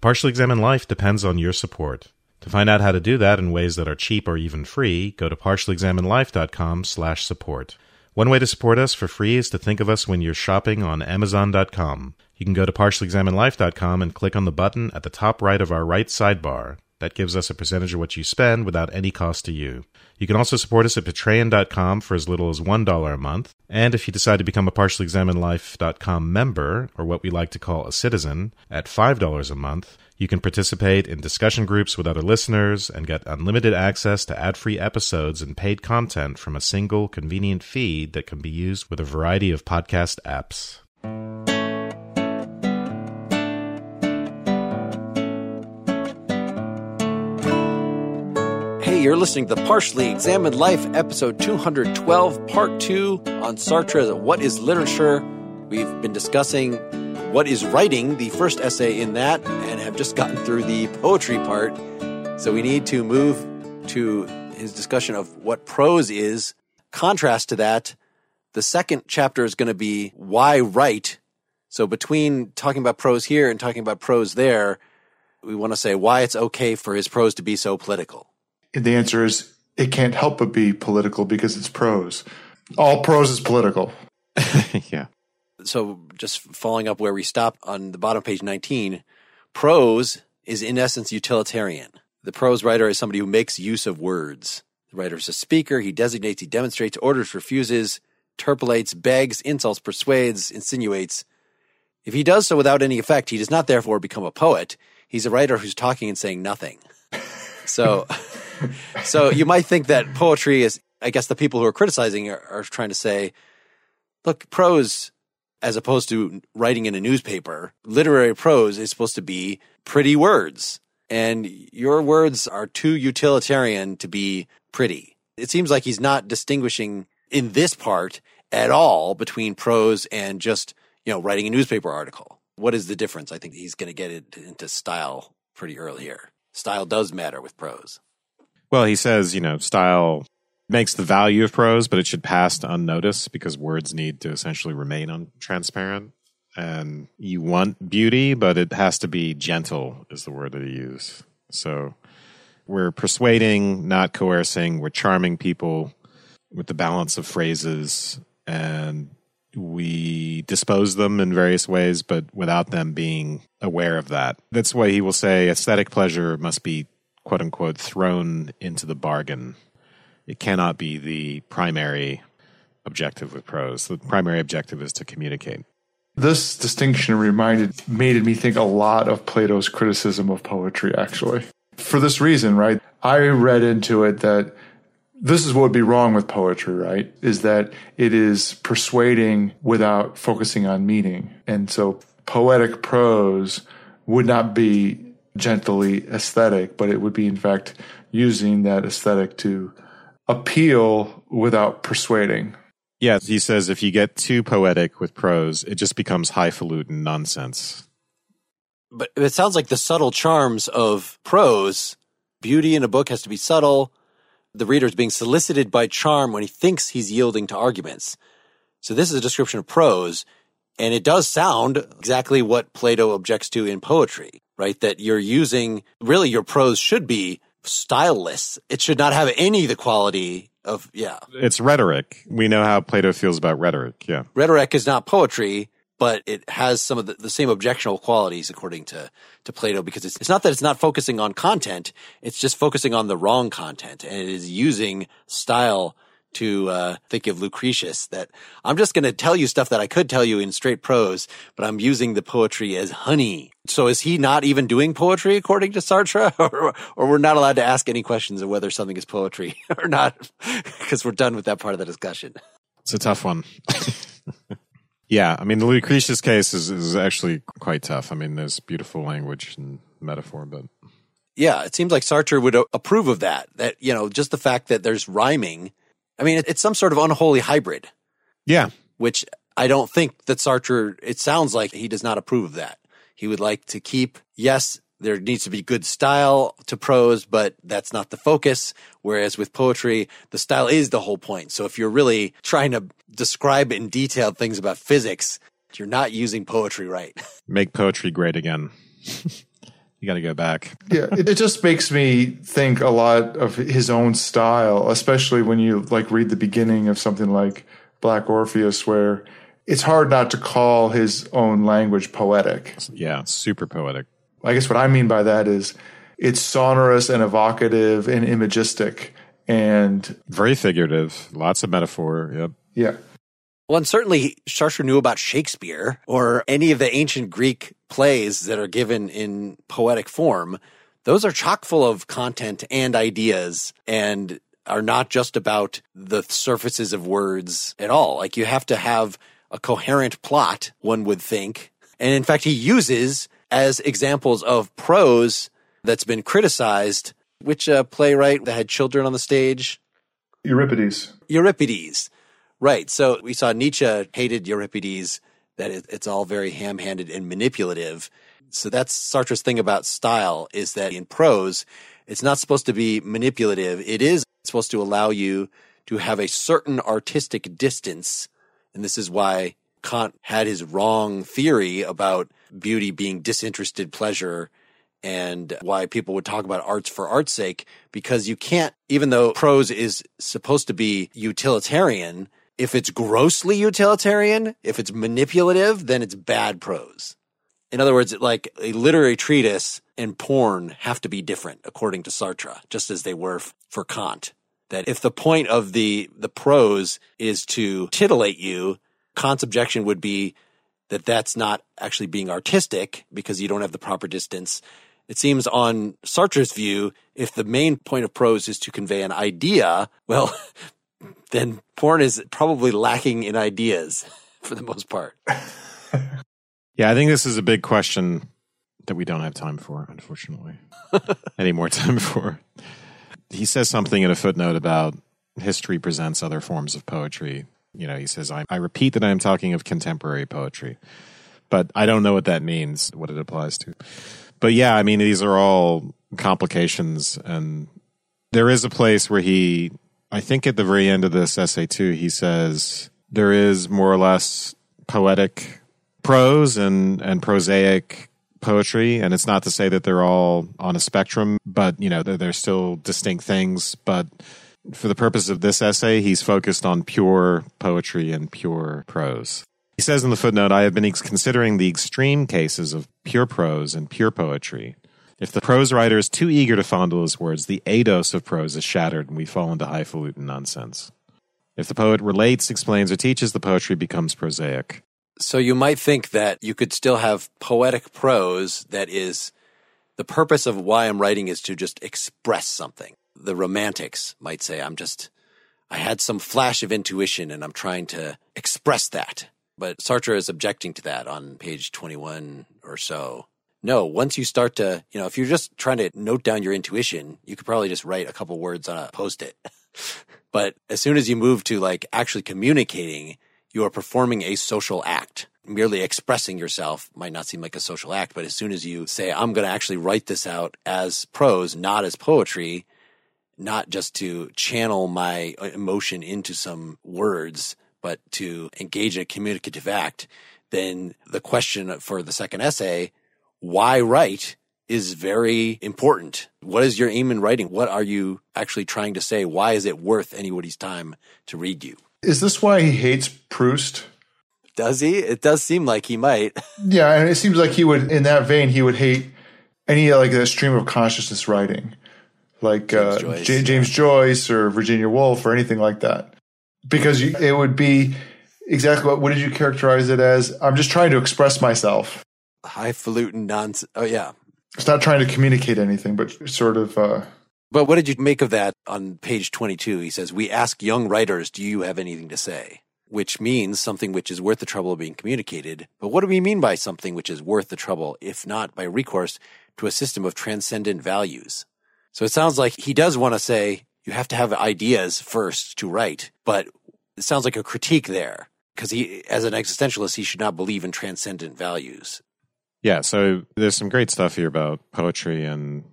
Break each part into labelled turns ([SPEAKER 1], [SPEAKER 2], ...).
[SPEAKER 1] The Partially Life depends on your support. To find out how to do that in ways that are cheap or even free, go to partiallyexaminedlife.com slash support. One way to support us for free is to think of us when you're shopping on Amazon.com. You can go to partiallyexaminedlife.com and click on the button at the top right of our right sidebar. That gives us a percentage of what you spend without any cost to you. You can also support us at Patreon.com for as little as $1 a month. And if you decide to become a PartiallyExaminedLife.com member, or what we like to call a citizen, at $5 a month, you can participate in discussion groups with other listeners and get unlimited access to ad free episodes and paid content from a single, convenient feed that can be used with a variety of podcast apps.
[SPEAKER 2] You're listening to the Partially Examined Life, episode 212, part two on Sartre's What is Literature? We've been discussing what is writing, the first essay in that, and have just gotten through the poetry part. So we need to move to his discussion of what prose is. Contrast to that, the second chapter is going to be why write. So between talking about prose here and talking about prose there, we want to say why it's okay for his prose to be so political.
[SPEAKER 3] The answer is it can't help but be political because it's prose. All prose is political.
[SPEAKER 1] yeah.
[SPEAKER 2] So just following up where we stopped on the bottom of page 19, prose is in essence utilitarian. The prose writer is somebody who makes use of words. The writer is a speaker. He designates, he demonstrates, orders, refuses, interpolates, begs, insults, persuades, insinuates. If he does so without any effect, he does not therefore become a poet. He's a writer who's talking and saying nothing. So so you might think that poetry is, I guess the people who are criticizing are, are trying to say, look, prose, as opposed to writing in a newspaper, literary prose is supposed to be pretty words. And your words are too utilitarian to be pretty. It seems like he's not distinguishing in this part at all between prose and just, you know, writing a newspaper article. What is the difference? I think he's going to get it into style pretty early here. Style does matter with prose.
[SPEAKER 1] Well, he says, you know, style makes the value of prose, but it should pass unnoticed because words need to essentially remain untransparent. And you want beauty, but it has to be gentle, is the word that he used. So we're persuading, not coercing. We're charming people with the balance of phrases, and we dispose them in various ways, but without them being aware of that. That's why he will say aesthetic pleasure must be quote unquote thrown into the bargain. It cannot be the primary objective with prose. The primary objective is to communicate.
[SPEAKER 3] This distinction reminded made me think a lot of Plato's criticism of poetry actually. For this reason, right? I read into it that this is what would be wrong with poetry, right? Is that it is persuading without focusing on meaning. And so poetic prose would not be gently aesthetic, but it would be in fact using that aesthetic to appeal without persuading.
[SPEAKER 1] Yeah, he says if you get too poetic with prose, it just becomes highfalutin nonsense.
[SPEAKER 2] But it sounds like the subtle charms of prose, beauty in a book has to be subtle. The reader is being solicited by charm when he thinks he's yielding to arguments. So this is a description of prose, and it does sound exactly what Plato objects to in poetry right? That you're using really your prose should be styleless. It should not have any of the quality of, yeah.
[SPEAKER 1] It's rhetoric. We know how Plato feels about rhetoric. Yeah.
[SPEAKER 2] Rhetoric is not poetry, but it has some of the, the same objectionable qualities according to, to Plato because it's, it's not that it's not focusing on content. It's just focusing on the wrong content and it is using style to uh, think of Lucretius that I'm just going to tell you stuff that I could tell you in straight prose, but I'm using the poetry as honey. So is he not even doing poetry according to Sartre, or, or we're not allowed to ask any questions of whether something is poetry or not because we're done with that part of the discussion?
[SPEAKER 1] It's a tough one. yeah, I mean the Lucretius case is is actually quite tough. I mean, there's beautiful language and metaphor, but
[SPEAKER 2] Yeah, it seems like Sartre would approve of that. That, you know, just the fact that there's rhyming. I mean, it's some sort of unholy hybrid.
[SPEAKER 1] Yeah.
[SPEAKER 2] Which I don't think that Sartre, it sounds like he does not approve of that. He would like to keep, yes, there needs to be good style to prose, but that's not the focus. Whereas with poetry, the style is the whole point. So if you're really trying to describe in detail things about physics, you're not using poetry right.
[SPEAKER 1] Make poetry great again. you got to go back.
[SPEAKER 3] yeah, it, it just makes me think a lot of his own style, especially when you like read the beginning of something like Black Orpheus, where it's hard not to call his own language poetic.
[SPEAKER 1] Yeah, super poetic.
[SPEAKER 3] I guess what I mean by that is it's sonorous and evocative and imagistic and
[SPEAKER 1] very figurative, lots of metaphor. Yep.
[SPEAKER 3] Yeah.
[SPEAKER 2] Well, and certainly Sartre knew about Shakespeare or any of the ancient Greek plays that are given in poetic form. Those are chock full of content and ideas and are not just about the surfaces of words at all. Like you have to have a coherent plot, one would think. And in fact, he uses as examples of prose that's been criticized. Which uh, playwright that had children on the stage?
[SPEAKER 3] Euripides.
[SPEAKER 2] Euripides. Right. So we saw Nietzsche hated Euripides, that it's all very ham handed and manipulative. So that's Sartre's thing about style is that in prose, it's not supposed to be manipulative. It is supposed to allow you to have a certain artistic distance. And this is why Kant had his wrong theory about beauty being disinterested pleasure and why people would talk about arts for art's sake because you can't even though prose is supposed to be utilitarian if it's grossly utilitarian if it's manipulative then it's bad prose. In other words like a literary treatise and porn have to be different according to sartre just as they were for kant. That if the point of the the prose is to titillate you kant's objection would be that that's not actually being artistic because you don't have the proper distance. It seems on Sartre's view, if the main point of prose is to convey an idea, well, then porn is probably lacking in ideas for the most part.
[SPEAKER 1] yeah, I think this is a big question that we don't have time for, unfortunately. Any more time for. He says something in a footnote about history presents other forms of poetry you know, he says, I, I repeat that I am talking of contemporary poetry, but I don't know what that means, what it applies to. But yeah, I mean, these are all complications. And there is a place where he, I think at the very end of this essay too, he says there is more or less poetic prose and, and prosaic poetry. And it's not to say that they're all on a spectrum, but, you know, they're, they're still distinct things. But for the purpose of this essay, he's focused on pure poetry and pure prose. He says in the footnote, I have been considering the extreme cases of pure prose and pure poetry. If the prose writer is too eager to fondle his words, the eidos of prose is shattered and we fall into highfalutin nonsense. If the poet relates, explains, or teaches, the poetry becomes prosaic.
[SPEAKER 2] So you might think that you could still have poetic prose that is the purpose of why I'm writing is to just express something the romantics might say, I'm just, I had some flash of intuition and I'm trying to express that. But Sartre is objecting to that on page 21 or so. No, once you start to, you know, if you're just trying to note down your intuition, you could probably just write a couple words on a post it. but as soon as you move to like actually communicating, you are performing a social act. Merely expressing yourself might not seem like a social act, but as soon as you say, I'm going to actually write this out as prose, not as poetry, not just to channel my uh, emotion into some words, but to engage in a communicative act, then the question for the second essay, why write, is very important. What is your aim in writing? What are you actually trying to say? Why is it worth anybody's time to read you?
[SPEAKER 3] Is this why he hates Proust?
[SPEAKER 2] Does he? It does seem like he might.
[SPEAKER 3] yeah, and it seems like he would, in that vein, he would hate any like a stream of consciousness writing like James, uh, Joyce, J- James yeah. Joyce or Virginia Woolf or anything like that, because you, it would be exactly what. What did you characterize it as? I'm just trying to express myself.
[SPEAKER 2] Highfalutin nonsense. Oh yeah,
[SPEAKER 3] it's not trying to communicate anything, but sort of. Uh,
[SPEAKER 2] but what did you make of that on page 22? He says, We ask young writers, do you have anything to say? Which means something which is worth the trouble of being communicated. But what do we mean by something which is worth the trouble, if not by recourse to a system of transcendent values. So it sounds like he does want to say you have to have ideas first to write, but it sounds like a critique there because he, as an existentialist, he should not believe in transcendent values.
[SPEAKER 1] Yeah, so there's some great stuff here about poetry and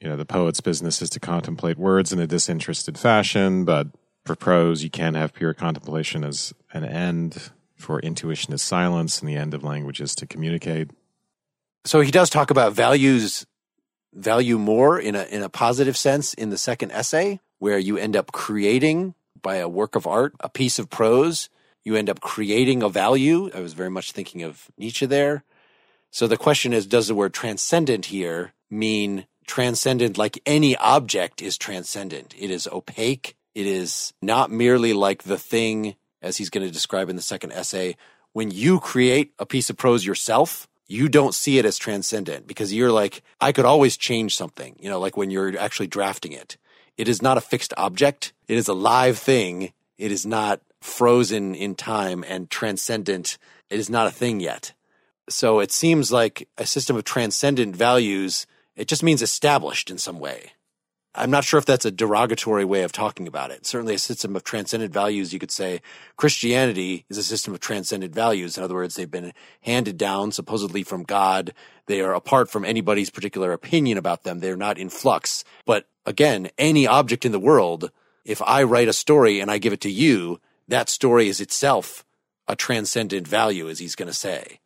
[SPEAKER 1] you know the poet's business is to contemplate words in a disinterested fashion, but for prose you can't have pure contemplation as an end. For intuition is silence, and the end of language is to communicate.
[SPEAKER 2] So he does talk about values value more in a in a positive sense in the second essay, where you end up creating by a work of art, a piece of prose, you end up creating a value. I was very much thinking of Nietzsche there. So the question is, does the word transcendent here mean transcendent like any object is transcendent? It is opaque. It is not merely like the thing, as he's going to describe in the second essay. When you create a piece of prose yourself, you don't see it as transcendent because you're like, I could always change something, you know, like when you're actually drafting it. It is not a fixed object. It is a live thing. It is not frozen in time and transcendent. It is not a thing yet. So it seems like a system of transcendent values, it just means established in some way. I'm not sure if that's a derogatory way of talking about it. Certainly a system of transcendent values, you could say Christianity is a system of transcendent values. In other words, they've been handed down supposedly from God. They are apart from anybody's particular opinion about them. They're not in flux. But again, any object in the world, if I write a story and I give it to you, that story is itself a transcendent value, as he's going to say.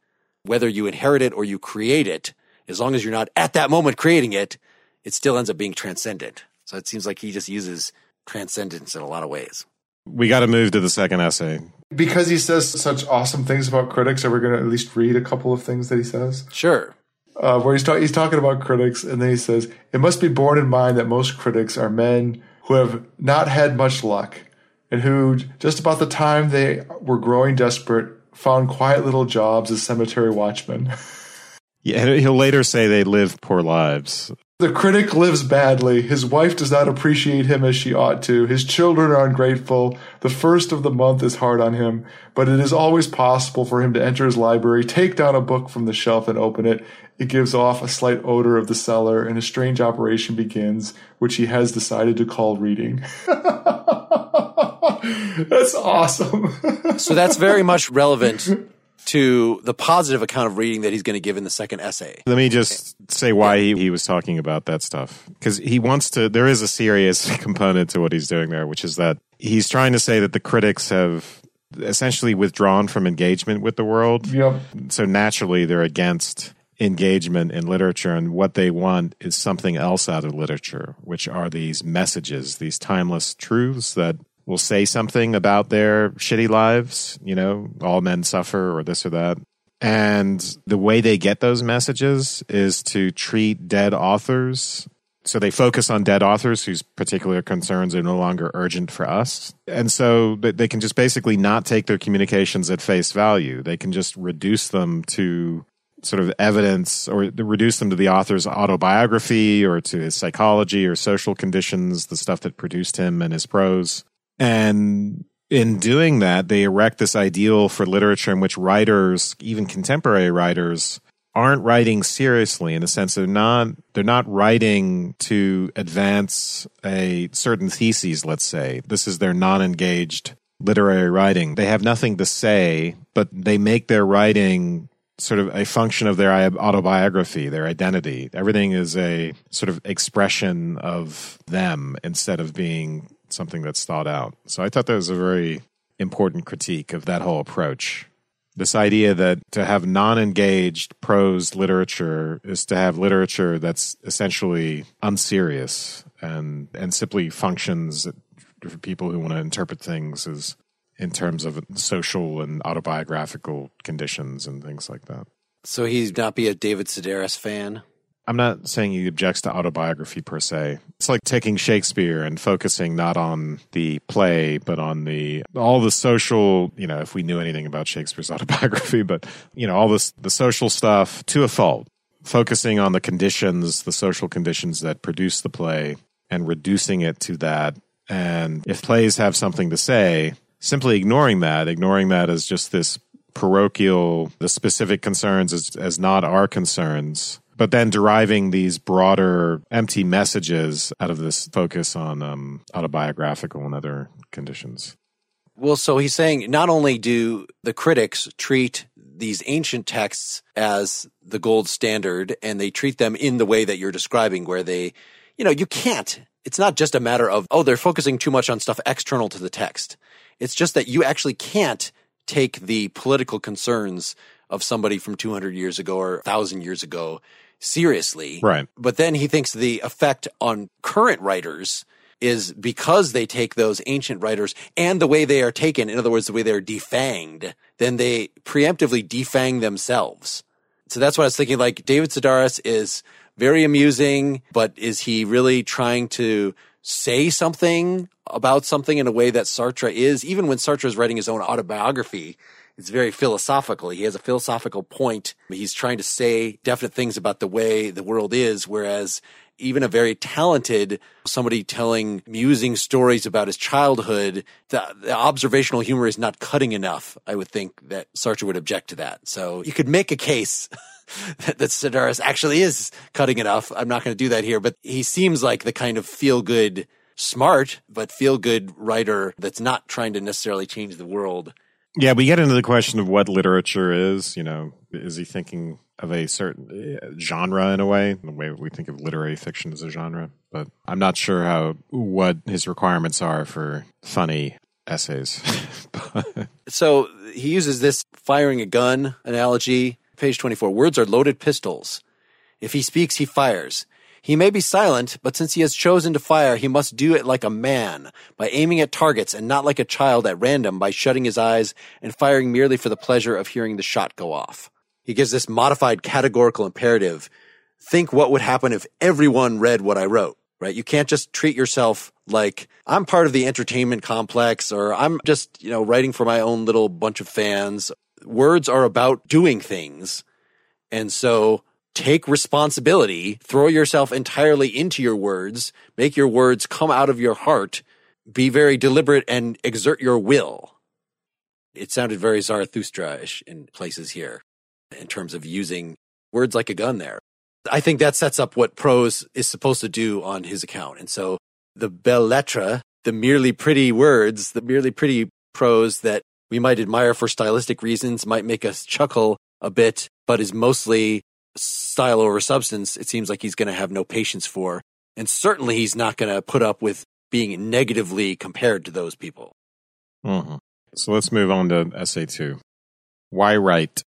[SPEAKER 2] Whether you inherit it or you create it, as long as you're not at that moment creating it, it still ends up being transcendent. So it seems like he just uses transcendence in a lot of ways.
[SPEAKER 1] We got to move to the second essay.
[SPEAKER 3] Because he says such awesome things about critics, are we going to at least read a couple of things that he says?
[SPEAKER 2] Sure.
[SPEAKER 3] Uh, where he's, ta- he's talking about critics, and then he says, It must be borne in mind that most critics are men who have not had much luck, and who, just about the time they were growing desperate, found quiet little jobs as cemetery watchmen.
[SPEAKER 1] yeah, he'll later say they live poor lives.
[SPEAKER 3] The critic lives badly. His wife does not appreciate him as she ought to. His children are ungrateful. The first of the month is hard on him, but it is always possible for him to enter his library, take down a book from the shelf and open it. It gives off a slight odor of the cellar and a strange operation begins, which he has decided to call reading. that's awesome.
[SPEAKER 2] so that's very much relevant to the positive account of reading that he's going to give in the second essay.
[SPEAKER 1] Let me just say why he, he was talking about that stuff. Because he wants to, there is a serious component to what he's doing there, which is that he's trying to say that the critics have essentially withdrawn from engagement with the world.
[SPEAKER 3] Yep.
[SPEAKER 1] So naturally, they're against engagement in literature and what they want is something else out of literature which are these messages these timeless truths that will say something about their shitty lives, you know, all men suffer or this or that. And the way they get those messages is to treat dead authors. So they focus on dead authors whose particular concerns are no longer urgent for us. And so they can just basically not take their communications at face value. They can just reduce them to sort of evidence or reduce them to the author's autobiography or to his psychology or social conditions, the stuff that produced him and his prose. And in doing that, they erect this ideal for literature in which writers, even contemporary writers, aren't writing seriously in the sense they're not they're not writing to advance a certain thesis let's say. This is their non-engaged literary writing. They have nothing to say but they make their writing sort of a function of their autobiography their identity. Everything is a sort of expression of them instead of being something that's thought out. So I thought that was a very important critique of that whole approach. This idea that to have non engaged prose literature is to have literature that's essentially unserious and, and simply functions for people who want to interpret things as in terms of social and autobiographical conditions and things like that.
[SPEAKER 2] So he'd not be a David Sedaris fan?
[SPEAKER 1] I'm not saying he objects to autobiography per se. It's like taking Shakespeare and focusing not on the play, but on the all the social, you know, if we knew anything about Shakespeare's autobiography, but you know, all this the social stuff to a fault. Focusing on the conditions, the social conditions that produce the play and reducing it to that. And if plays have something to say, simply ignoring that, ignoring that as just this parochial, the specific concerns as, as not our concerns but then deriving these broader empty messages out of this focus on um, autobiographical and other conditions.
[SPEAKER 2] Well, so he's saying not only do the critics treat these ancient texts as the gold standard and they treat them in the way that you're describing, where they, you know, you can't. It's not just a matter of, oh, they're focusing too much on stuff external to the text. It's just that you actually can't take the political concerns of somebody from 200 years ago or 1,000 years ago seriously.
[SPEAKER 1] Right.
[SPEAKER 2] But then he thinks the effect on current writers is because they take those ancient writers and the way they are taken, in other words, the way they're defanged, then they preemptively defang themselves. So that's what I was thinking. Like David Sedaris is very amusing, but is he really trying to say something about something in a way that Sartre is? Even when Sartre is writing his own autobiography, it's very philosophical. He has a philosophical point. He's trying to say definite things about the way the world is, whereas even a very talented somebody telling musing stories about his childhood, the, the, observational humor is not cutting enough. I would think that Sartre would object to that. So you could make a case that, that Sedaris actually is cutting enough. I'm not going to do that here, but he seems like the kind of feel good, smart, but feel good writer that's not trying to necessarily change the world.
[SPEAKER 1] Yeah, we get into the question of what literature is. You know, is he thinking of a certain uh, genre in a way, the way we think of literary fiction as a genre? But I'm not sure how what his requirements are for funny essays.
[SPEAKER 2] so he uses this firing a gun analogy. Page 24. Words are loaded pistols. If he speaks, he fires. He may be silent, but since he has chosen to fire, he must do it like a man, by aiming at targets and not like a child at random by shutting his eyes and firing merely for the pleasure of hearing the shot go off. He gives this modified categorical imperative. Think what would happen if everyone read what I wrote, right? You can't just treat yourself like I'm part of the entertainment complex or I'm just, you know, writing for my own little bunch of fans. Words are about doing things. And so take responsibility, throw yourself entirely into your words, make your words come out of your heart, be very deliberate and exert your will. It sounded very Zarathustra-ish in places here in terms of using words like a gun there. I think that sets up what prose is supposed to do on his account. And so the belles lettres, the merely pretty words, the merely pretty prose that we might admire for stylistic reasons, might make us chuckle a bit, but is mostly style over substance, it seems like he's going to have no patience for. And certainly he's not going to put up with being negatively compared to those people.
[SPEAKER 1] Mm-hmm. So let's move on to essay two. Why write?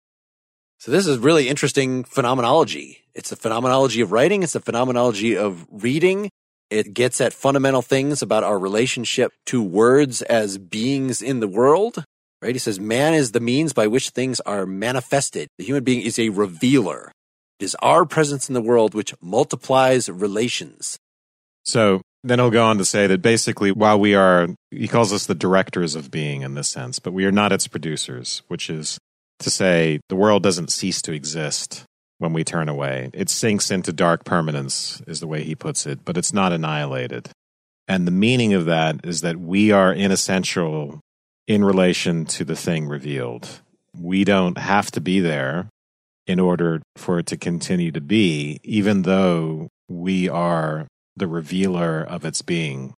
[SPEAKER 2] So this is really interesting phenomenology. It's the phenomenology of writing. It's the phenomenology of reading. It gets at fundamental things about our relationship to words as beings in the world. Right? He says, man is the means by which things are manifested. The human being is a revealer. It is our presence in the world which multiplies relations.
[SPEAKER 1] So then he'll go on to say that basically, while we are, he calls us the directors of being in this sense, but we are not its producers, which is to say the world doesn't cease to exist when we turn away. It sinks into dark permanence, is the way he puts it, but it's not annihilated. And the meaning of that is that we are inessential in relation to the thing revealed. We don't have to be there in order for it to continue to be, even though we are the revealer of its being.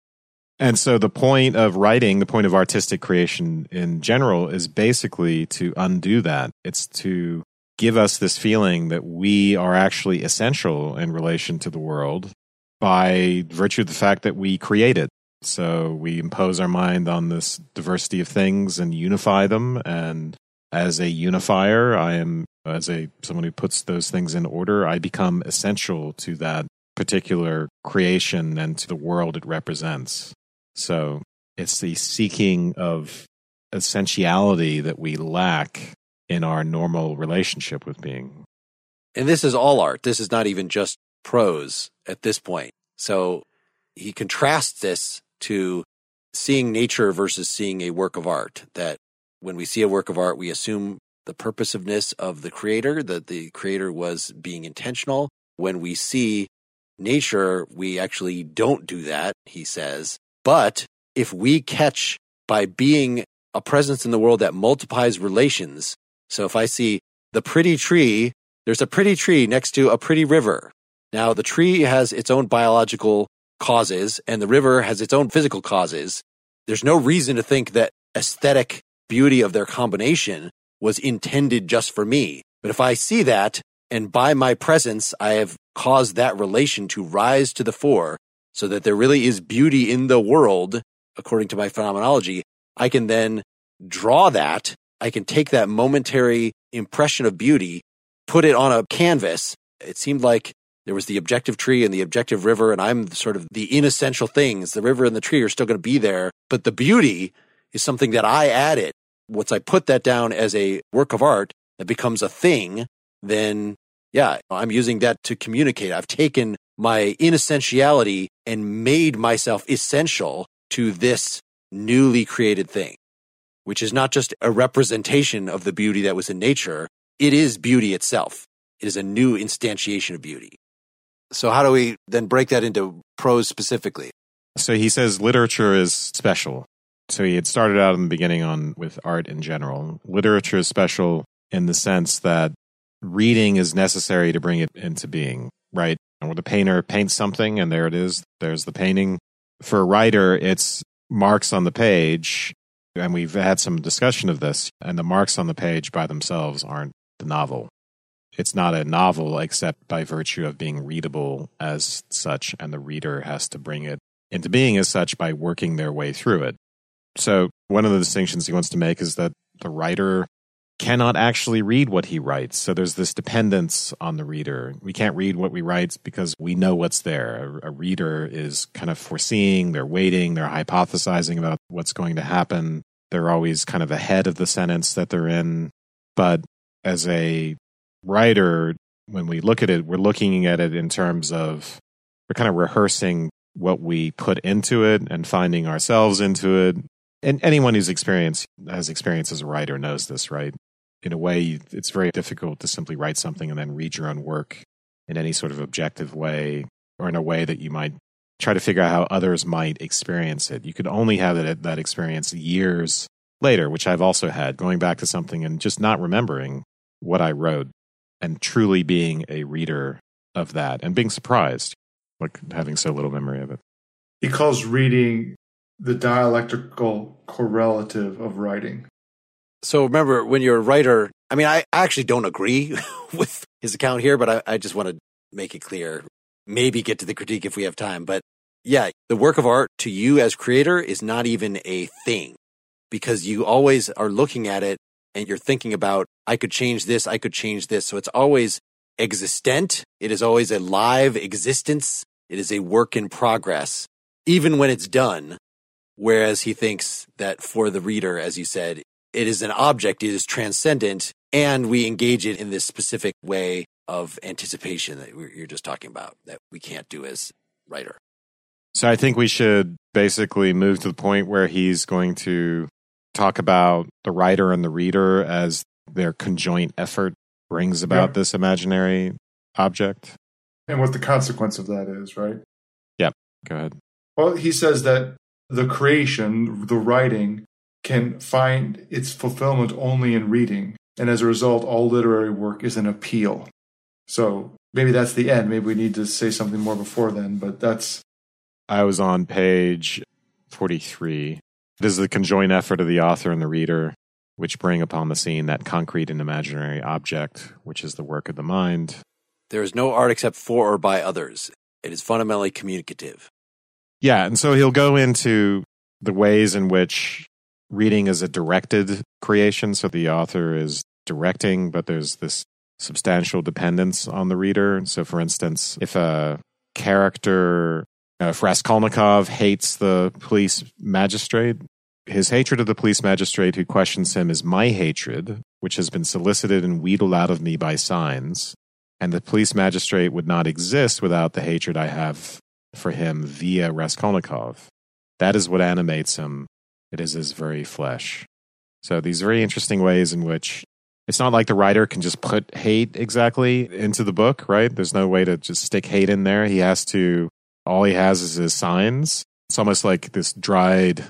[SPEAKER 1] And so the point of writing, the point of artistic creation in general is basically to undo that. It's to give us this feeling that we are actually essential in relation to the world by virtue of the fact that we create it. So we impose our mind on this diversity of things and unify them. And as a unifier, I am as a someone who puts those things in order, I become essential to that particular creation and to the world it represents. So it's the seeking of essentiality that we lack in our normal relationship with being.
[SPEAKER 2] And this is all art. This is not even just prose at this point. So he contrasts this to seeing nature versus seeing a work of art. That when we see a work of art, we assume the purposiveness of the creator, that the creator was being intentional. When we see nature, we actually don't do that, he says. But if we catch by being a presence in the world that multiplies relations, so if I see the pretty tree there's a pretty tree next to a pretty river. Now, the tree has its own biological causes and the river has its own physical causes. There's no reason to think that aesthetic beauty of their combination was intended just for me. But if I see that and by my presence, I have caused that relation to rise to the fore so that there really is beauty in the world, according to my phenomenology, I can then draw that. I can take that momentary impression of beauty, put it on a canvas. It seemed like there was the objective tree and the objective river, and I'm sort of the inessential things. The river and the tree are still going to be there, but the beauty is something that I added. Once I put that down as a work of art that becomes a thing, then yeah, I'm using that to communicate. I've taken my inessentiality and made myself essential to this newly created thing, which is not just a representation of the beauty that was in nature. It is beauty itself. It is a new instantiation of beauty. So how do we then break that into prose specifically?
[SPEAKER 1] So he says literature is special. So he had started out in the beginning on with art in general. Literature is special in the sense that reading is necessary to bring it into being, right? Where the painter paints something and there it is, there's the painting. For a writer, it's marks on the page, and we've had some discussion of this, and the marks on the page by themselves aren't the novel. It's not a novel except by virtue of being readable as such, and the reader has to bring it into being as such by working their way through it. So, one of the distinctions he wants to make is that the writer cannot actually read what he writes. So there's this dependence on the reader. We can't read what we write because we know what's there. A, a, reader is kind of foreseeing, they're waiting, they're hypothesizing about what's going to happen. They're always kind of ahead of the sentence that they're in. But as a writer, when we look at it, we're looking at it in terms of we're kind of rehearsing what we put into it and finding ourselves into it and anyone who's experienced has experience as a writer knows this, right? In a way, it's very difficult to simply write something and then read your own work in any sort of objective way or in a way that you might try to figure out how others might experience it. You could only have that, that experience years later, which I've also had, going back to something and just not remembering what I wrote and truly being a reader of that and being surprised, like having so little memory of it.
[SPEAKER 3] He calls reading the dialectical correlative of writing.
[SPEAKER 2] So remember, when you're a writer, I mean, I actually don't agree with his account here, but I, I just want to make it clear. Maybe get to the critique if we have time. But yeah, the work of art to you as creator is not even a thing because you always are looking at it and you're thinking about, I could change this, I could change this. So it's always existent. It is always a live existence. It is a work in progress. Even when it's done, Whereas he thinks that for the reader, as you said, it is an object, it is transcendent, and we engage it in this specific way of anticipation that you're just talking about that we can't do as writer.
[SPEAKER 1] So I think we should basically move to the point where he's going to talk about the writer and the reader as their conjoint effort brings about yep. this imaginary object.
[SPEAKER 3] And what the consequence of that is, right?
[SPEAKER 1] Yep. Go ahead.
[SPEAKER 3] Well, he says that the creation, the writing, can find its fulfillment only in reading. And as a result, all literary work is an appeal. So maybe that's the end. Maybe we need to say something more before then, but that's.
[SPEAKER 1] I was on page 43. This is the conjoined effort of the author and the reader, which bring upon the scene that concrete and imaginary object, which is the work of the mind.
[SPEAKER 2] There is no art except for or by others. It is fundamentally communicative.
[SPEAKER 1] Yeah. And so he'll go into the ways in which reading is a directed creation. So the author is directing, but there's this substantial dependence on the reader. So, for instance, if a character, if Raskolnikov hates the police magistrate, his hatred of the police magistrate who questions him is my hatred, which has been solicited and wheedled out of me by signs. And the police magistrate would not exist without the hatred I have for him via Raskolnikov. That is what animates him. It is his very flesh. So these very interesting ways in which it's not like the writer can just put hate exactly into the book, right? There's no way to just stick hate in there. He has to, all he has is his signs. It's almost like this dried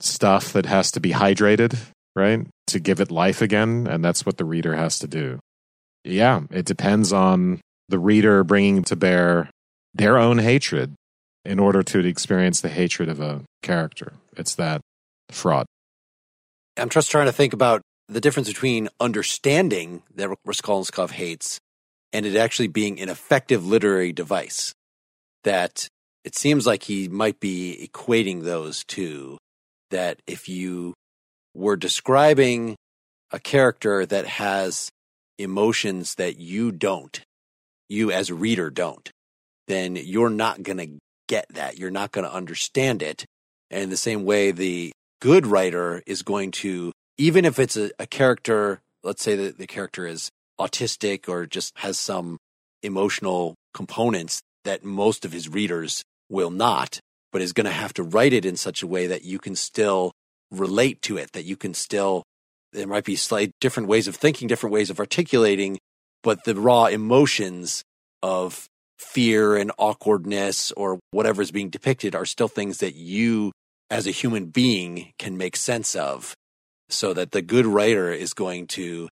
[SPEAKER 1] stuff that has to be hydrated, right? To give it life again. And that's what the reader has to do. Yeah, it depends on the reader bringing to bear their own hatred in order to experience the hatred of a character. It's that fraud.
[SPEAKER 2] I'm just trying to think about the difference between understanding that Raskolnikov hates and it actually being an effective literary device. That it seems like he might be equating those two. That if you were describing a character that has emotions that you don't, you as reader don't, then you're not going to get that. You're not going to understand it. And the same way, the good writer is going to, even if it's a, a character, let's say that the character is autistic or just has some emotional components that most of his readers will not, but is going to have to write it in such a way that you can still relate to it, that you can still, there might be slight different ways of thinking, different ways of articulating, but the raw emotions of fear and awkwardness or whatever is being depicted are still things that you as a human being can make sense of so that the good writer is going to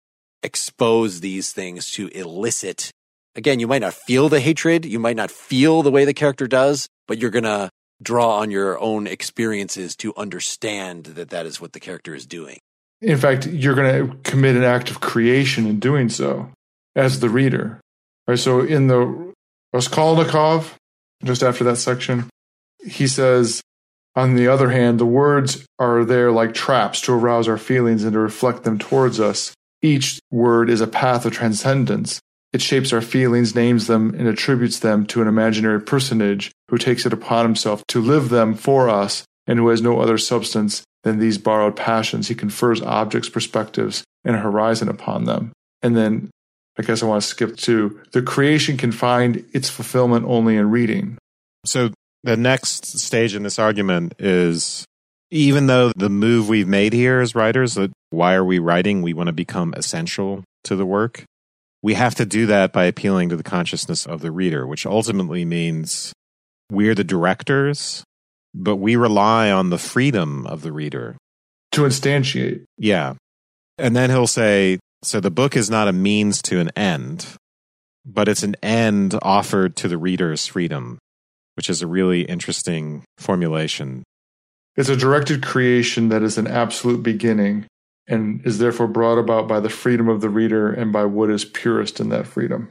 [SPEAKER 2] expose these things to elicit. Again you might not feel the hatred you might not feel the way the character does but you're going to draw on your own experiences to understand that that is what the character is doing.
[SPEAKER 3] In fact you're going to commit an act of creation in doing so as the reader right? So in the Raskolnikov, just after that section, he says, on the other hand, the words are there like traps to arouse our feelings and to reflect them towards us. Each word is a path of transcendence. It shapes our feelings, names them, and attributes them to an imaginary personage who takes it upon himself to live them for us and who has no other substance than these borrowed passions. He confers objects, perspectives, and a horizon upon them. And then I guess I want to skip to the creation can find its fulfillment only in reading.
[SPEAKER 1] So the next stage in this argument is even though the move we've made here as writers that why are we writing? We want to become essential to the work. We have to do that by appealing to the consciousness of the reader, which ultimately means we're the directors, but we rely on the freedom of the reader
[SPEAKER 3] to instantiate.
[SPEAKER 1] Yeah. And then he'll say, so the book is not a means to an end, but it's an end offered to the reader's freedom, which is a really interesting formulation.
[SPEAKER 3] It's a directed creation that is an absolute beginning and is therefore brought about by the freedom of the reader and by what is purest in that freedom.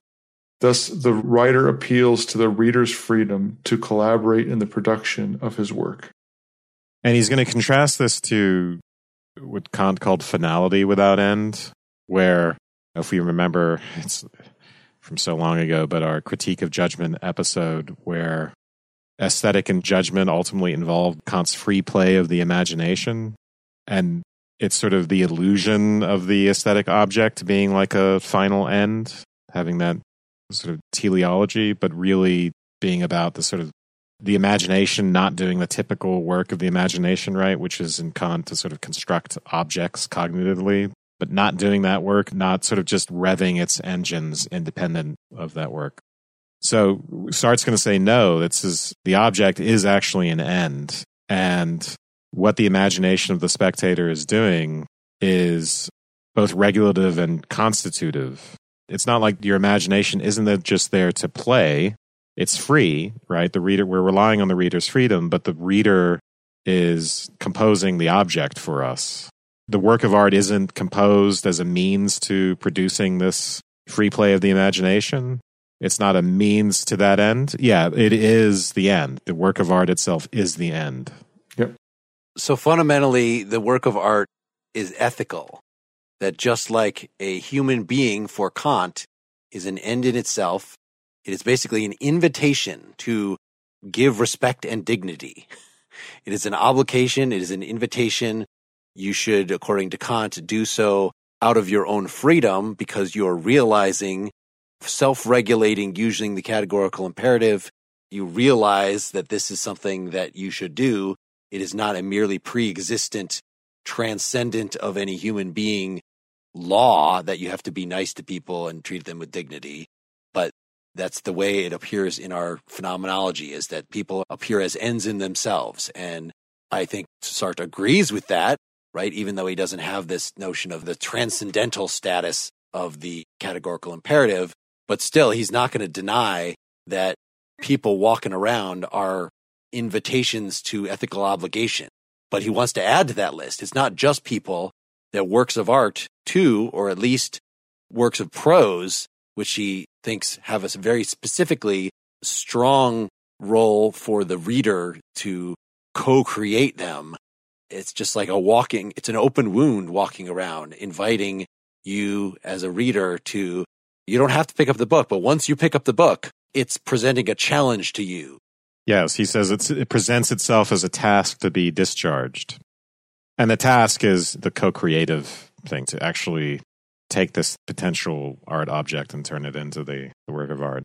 [SPEAKER 3] Thus, the writer appeals to the reader's freedom to collaborate in the production of his work.
[SPEAKER 1] And he's going to contrast this to what Kant called finality without end, where if we remember it's from so long ago, but our critique of judgment episode where aesthetic and judgment ultimately involved Kant's free play of the imagination. And it's sort of the illusion of the aesthetic object being like a final end, having that sort of teleology, but really being about the sort of the imagination not doing the typical work of the imagination, right? Which is in Kant to sort of construct objects cognitively, but not doing that work, not sort of just revving its engines independent of that work. So Sartre's going to say, no, this is the object is actually an end. And what the imagination of the spectator is doing is both regulative and constitutive. It's not like your imagination isn't just there to play. It's free, right? The reader, we're relying on the reader's freedom, but the reader is composing the object for us the work of art isn't composed as a means to producing this free play of the imagination. It's not a means to that end. Yeah, it is the end. The work of art itself is the end.
[SPEAKER 3] Yep.
[SPEAKER 2] So fundamentally, the work of art is ethical. That just like a human being for Kant is an end in itself, it is basically an invitation to give respect and dignity. It is an obligation. It is an invitation you should, according to Kant, do so out of your own freedom because you're realizing, self regulating using the categorical imperative. You realize that this is something that you should do. It is not a merely pre existent, transcendent of any human being law that you have to be nice to people and treat them with dignity. But that's the way it appears in our phenomenology is that people appear as ends in themselves. And I think Sartre agrees with that right? Even though he doesn't have this notion of the transcendental status of the categorical imperative, but still he's not going to deny that people walking around are invitations to ethical obligation. But he wants to add to that list. It's not just people that works of art too, or at least works of prose, which he thinks have a very specifically strong role for the reader to co-create them. It's just like a walking, it's an open wound walking around, inviting you as a reader to, you don't have to pick up the book, but once you pick up the book, it's presenting a challenge to you.
[SPEAKER 1] Yes, he says it presents itself as a task to be discharged. And the task is the co creative thing to actually take this potential art object and turn it into the, the work of art.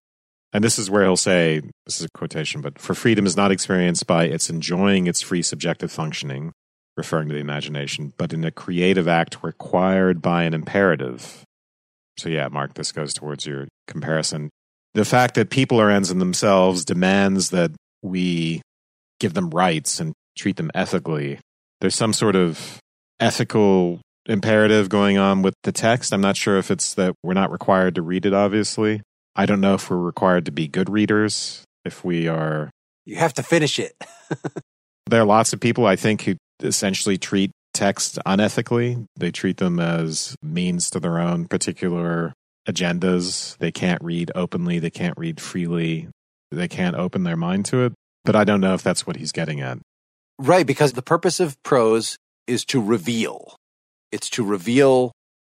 [SPEAKER 1] And this is where he'll say this is a quotation, but for freedom is not experienced by its enjoying its free subjective functioning, referring to the imagination, but in a creative act required by an imperative. So, yeah, Mark, this goes towards your comparison. The fact that people are ends in themselves demands that we give them rights and treat them ethically. There's some sort of ethical imperative going on with the text. I'm not sure if it's that we're not required to read it, obviously. I don't know if we're required to be good readers, if we are.
[SPEAKER 2] You have to finish it.
[SPEAKER 1] there are lots of people, I think, who essentially treat text unethically. They treat them as means to their own particular agendas. They can't read openly, they can't read freely, they can't open their mind to it. But I don't know if that's what he's getting at.
[SPEAKER 2] Right, because the purpose of prose is to reveal. It's to reveal,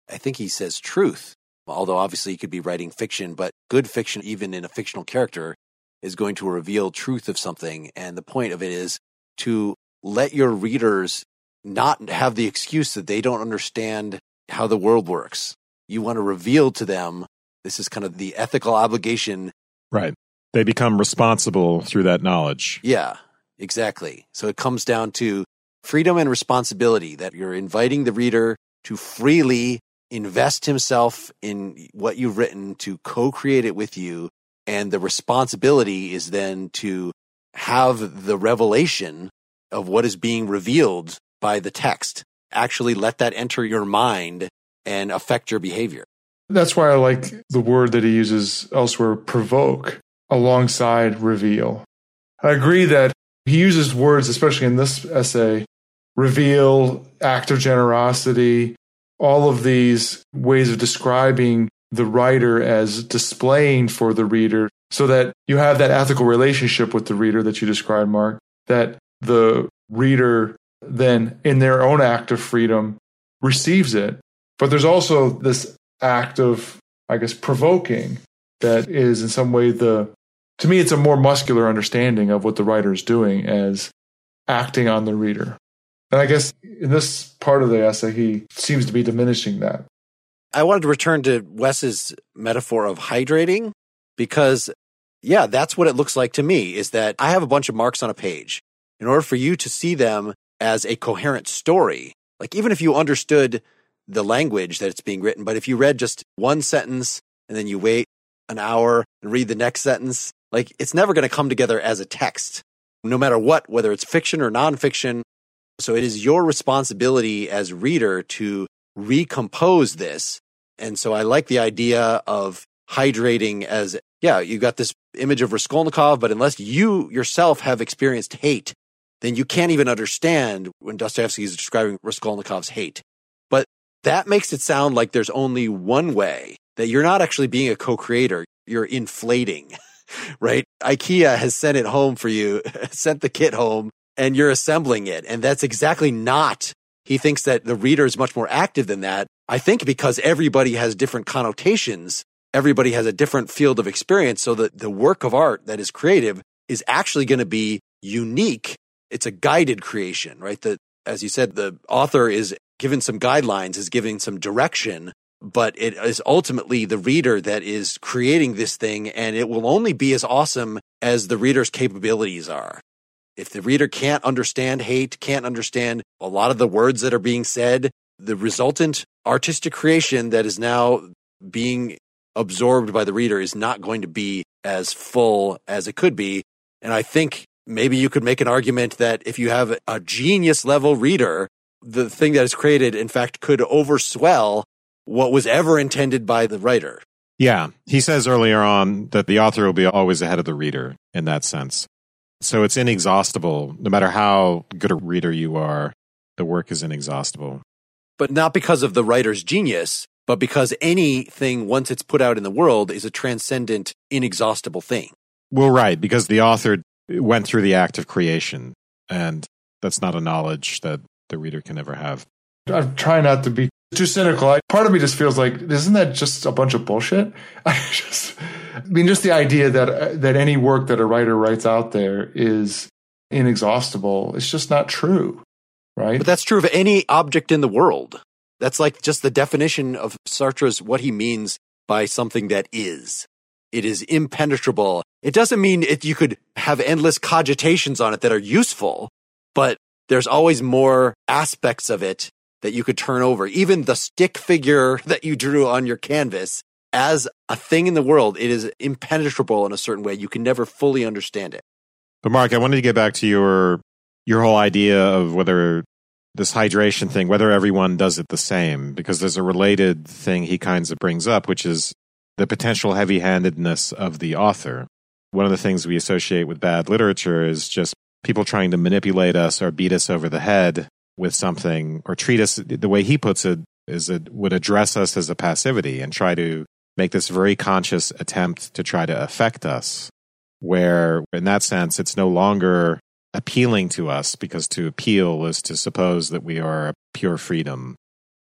[SPEAKER 2] I think he says truth, although obviously he could be writing fiction, but good fiction, even in a fictional character, is going to reveal truth of something. And the point of it is to let your readers not have the excuse that they don't understand how the world works. You want to reveal to them this is kind of the ethical obligation.
[SPEAKER 1] Right. They become responsible through that knowledge.
[SPEAKER 2] Yeah, exactly. So it comes down to freedom and responsibility that you're inviting the reader to freely invest himself in what you've written to co-create it with you. And the responsibility is then to have the revelation of what is being revealed by the text. Actually let that enter your mind and affect your behavior.
[SPEAKER 3] That's why I like the word that he uses elsewhere, provoke, alongside reveal. I agree that he uses words, especially in this essay, reveal, act of generosity, all of these ways of describing the writer as displaying for the reader so that you have that ethical relationship with the reader that you described, Mark, that the reader then, in their own act of freedom, receives it. But there's also this act of, I guess, provoking that is in some way the, to me, it's a more muscular understanding of what the writer is doing as acting on the reader. And I guess in this part of the essay, he seems to be diminishing that.
[SPEAKER 2] I wanted to return to Wes's metaphor of hydrating because, yeah, that's what it looks like to me is that I have a bunch of marks on a page. In order for you to see them as a coherent story, like even if you understood the language that it's being written, but if you read just one sentence and then you wait an hour and read the next sentence, like it's never going to come together as a text, no matter what, whether it's fiction or nonfiction so it is your responsibility as reader to recompose this. And so I like the idea of hydrating as, yeah, you got this image of Raskolnikov, but unless you yourself have experienced hate, then you can't even understand when Dostoevsky is describing Raskolnikov's hate. But that makes it sound like there's only one way that you're not actually being a co-creator. You're inflating, right? IKEA has sent it home for you, sent the kit home and you're assembling it. And that's exactly not, he thinks that the reader is much more active than that. I think because everybody has different connotations, everybody has a different field of experience. So that the work of art that is creative is actually going to be unique. It's a guided creation, right? That, as you said, the author is given some guidelines, is giving some direction, but it is ultimately the reader that is creating this thing. And it will only be as awesome as the reader's capabilities are. If the reader can't understand hate, can't understand a lot of the words that are being said, the resultant artistic creation that is now being absorbed by the reader is not going to be as full as it could be. And I think maybe you could make an argument that if you have a genius level reader, the thing that is created, in fact, could overswell what was ever intended by the writer.
[SPEAKER 1] Yeah. He says earlier on that the author will be always ahead of the reader in that sense. So it's inexhaustible. No matter how good a reader you are, the work is inexhaustible.
[SPEAKER 2] But not because of the writer's genius, but because anything, once it's put out in the world, is a transcendent, inexhaustible thing.
[SPEAKER 1] Well, right, because the author went through the act of creation, and that's not a knowledge that the reader can ever have.
[SPEAKER 3] I'm trying not to be too cynical. I, part of me just feels like, isn't that just a bunch of bullshit? I just, I mean, just the idea that uh, that any work that a writer writes out there is inexhaustible. It's just not true, right?
[SPEAKER 2] But that's true of any object in the world. That's like just the definition of Sartre's what he means by something that is. It is impenetrable. It doesn't mean it, you could have endless cogitations on it that are useful, but there's always more aspects of it that you could turn over. Even the stick figure that you drew on your canvas as a thing in the world, it is impenetrable in a certain way. You can never fully understand it.
[SPEAKER 1] But Mark, I wanted to get back to your your whole idea of whether this hydration thing, whether everyone does it the same, because there's a related thing he kinds of brings up, which is the potential heavy handedness of the author. One of the things we associate with bad literature is just people trying to manipulate us or beat us over the head with something or treat us the way he puts it is it would address us as a passivity and try to make this very conscious attempt to try to affect us where in that sense it's no longer appealing to us because to appeal is to suppose that we are pure freedom